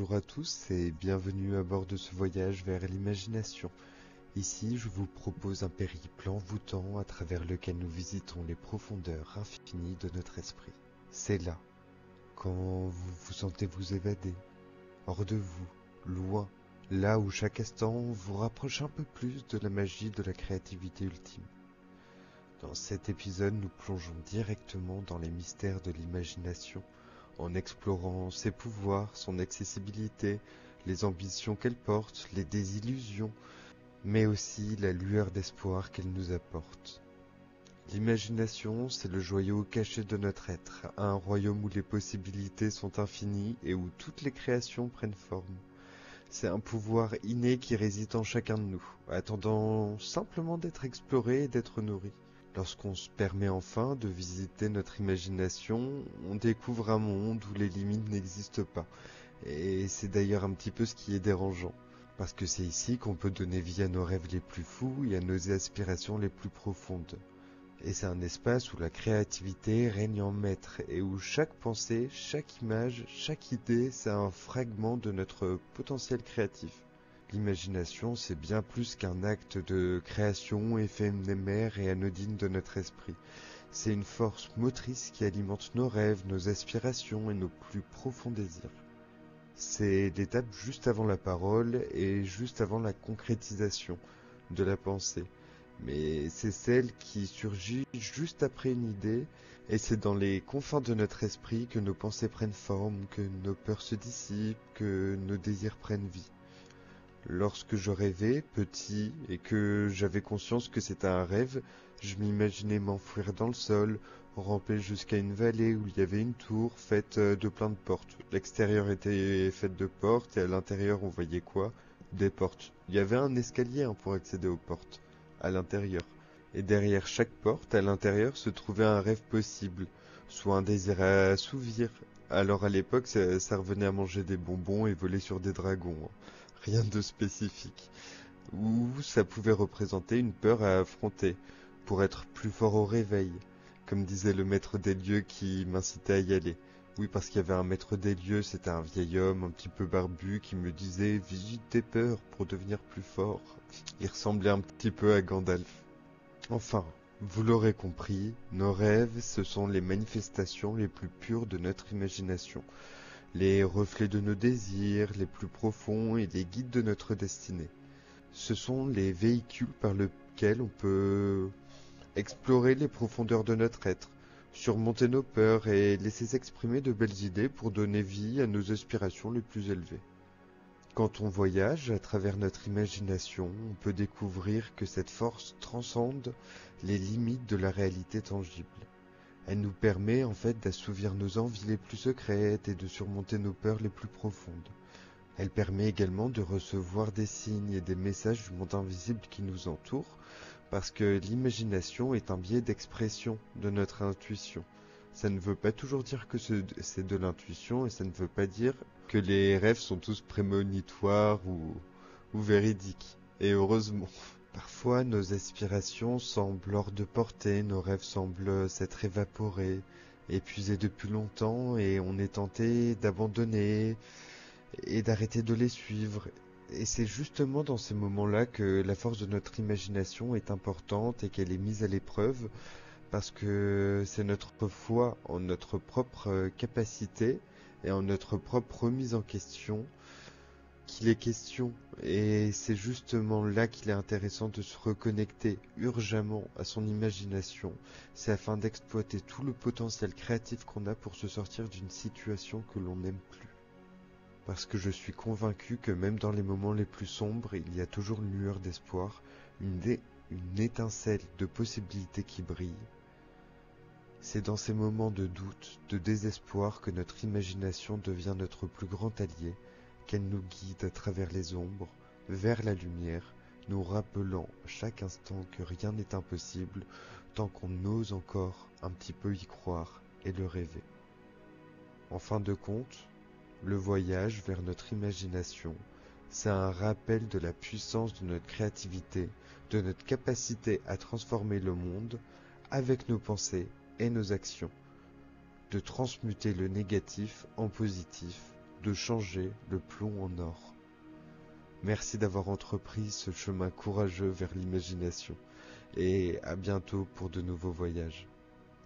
Bonjour à tous et bienvenue à bord de ce voyage vers l'imagination. Ici, je vous propose un périple envoûtant à travers lequel nous visitons les profondeurs infinies de notre esprit. C'est là, quand vous vous sentez vous évader, hors de vous, loin, là où chaque instant vous rapproche un peu plus de la magie de la créativité ultime. Dans cet épisode, nous plongeons directement dans les mystères de l'imagination, en explorant ses pouvoirs, son accessibilité, les ambitions qu'elle porte, les désillusions, mais aussi la lueur d'espoir qu'elle nous apporte. L'imagination, c'est le joyau caché de notre être, un royaume où les possibilités sont infinies et où toutes les créations prennent forme. C'est un pouvoir inné qui réside en chacun de nous, attendant simplement d'être exploré et d'être nourri. Lorsqu'on se permet enfin de visiter notre imagination, on découvre un monde où les limites n'existent pas. Et c'est d'ailleurs un petit peu ce qui est dérangeant. Parce que c'est ici qu'on peut donner vie à nos rêves les plus fous et à nos aspirations les plus profondes. Et c'est un espace où la créativité règne en maître et où chaque pensée, chaque image, chaque idée, c'est un fragment de notre potentiel créatif. L'imagination, c'est bien plus qu'un acte de création éphémère et anodine de notre esprit. C'est une force motrice qui alimente nos rêves, nos aspirations et nos plus profonds désirs. C'est l'étape juste avant la parole et juste avant la concrétisation de la pensée. Mais c'est celle qui surgit juste après une idée et c'est dans les confins de notre esprit que nos pensées prennent forme, que nos peurs se dissipent, que nos désirs prennent vie. Lorsque je rêvais, petit, et que j'avais conscience que c'était un rêve, je m'imaginais m'enfouir dans le sol, ramper jusqu'à une vallée où il y avait une tour faite de plein de portes. L'extérieur était fait de portes et à l'intérieur on voyait quoi? Des portes. Il y avait un escalier hein, pour accéder aux portes, à l'intérieur. Et derrière chaque porte, à l'intérieur, se trouvait un rêve possible, soit un désir à assouvir. Alors à l'époque, ça, revenait à manger des bonbons et voler sur des dragons. Hein rien de spécifique, ou ça pouvait représenter une peur à affronter, pour être plus fort au réveil, comme disait le maître des lieux qui m'incitait à y aller. Oui, parce qu'il y avait un maître des lieux, c'était un vieil homme un petit peu barbu qui me disait visite tes peurs pour devenir plus fort. Il ressemblait un petit peu à Gandalf. Enfin, vous l'aurez compris, nos rêves, ce sont les manifestations les plus pures de notre imagination les reflets de nos désirs les plus profonds et les guides de notre destinée. Ce sont les véhicules par lesquels on peut explorer les profondeurs de notre être, surmonter nos peurs et laisser s'exprimer de belles idées pour donner vie à nos aspirations les plus élevées. Quand on voyage à travers notre imagination, on peut découvrir que cette force transcende les limites de la réalité tangible. Elle nous permet en fait d'assouvir nos envies les plus secrètes et de surmonter nos peurs les plus profondes. Elle permet également de recevoir des signes et des messages du monde invisible qui nous entoure, parce que l'imagination est un biais d'expression de notre intuition. Ça ne veut pas toujours dire que c'est de l'intuition et ça ne veut pas dire que les rêves sont tous prémonitoires ou, ou véridiques. Et heureusement. Parfois nos aspirations semblent hors de portée, nos rêves semblent s'être évaporés, épuisés depuis longtemps, et on est tenté d'abandonner et d'arrêter de les suivre. Et c'est justement dans ces moments-là que la force de notre imagination est importante et qu'elle est mise à l'épreuve, parce que c'est notre foi en notre propre capacité et en notre propre remise en question qu'il est question, et c'est justement là qu'il est intéressant de se reconnecter urgemment à son imagination, c'est afin d'exploiter tout le potentiel créatif qu'on a pour se sortir d'une situation que l'on n'aime plus. Parce que je suis convaincu que même dans les moments les plus sombres, il y a toujours une lueur d'espoir, une, une étincelle de possibilités qui brille. C'est dans ces moments de doute, de désespoir que notre imagination devient notre plus grand allié, qu'elle nous guide à travers les ombres, vers la lumière, nous rappelant chaque instant que rien n'est impossible tant qu'on ose encore un petit peu y croire et le rêver. En fin de compte, le voyage vers notre imagination, c'est un rappel de la puissance de notre créativité, de notre capacité à transformer le monde avec nos pensées et nos actions, de transmuter le négatif en positif de changer le plomb en or. Merci d'avoir entrepris ce chemin courageux vers l'imagination et à bientôt pour de nouveaux voyages.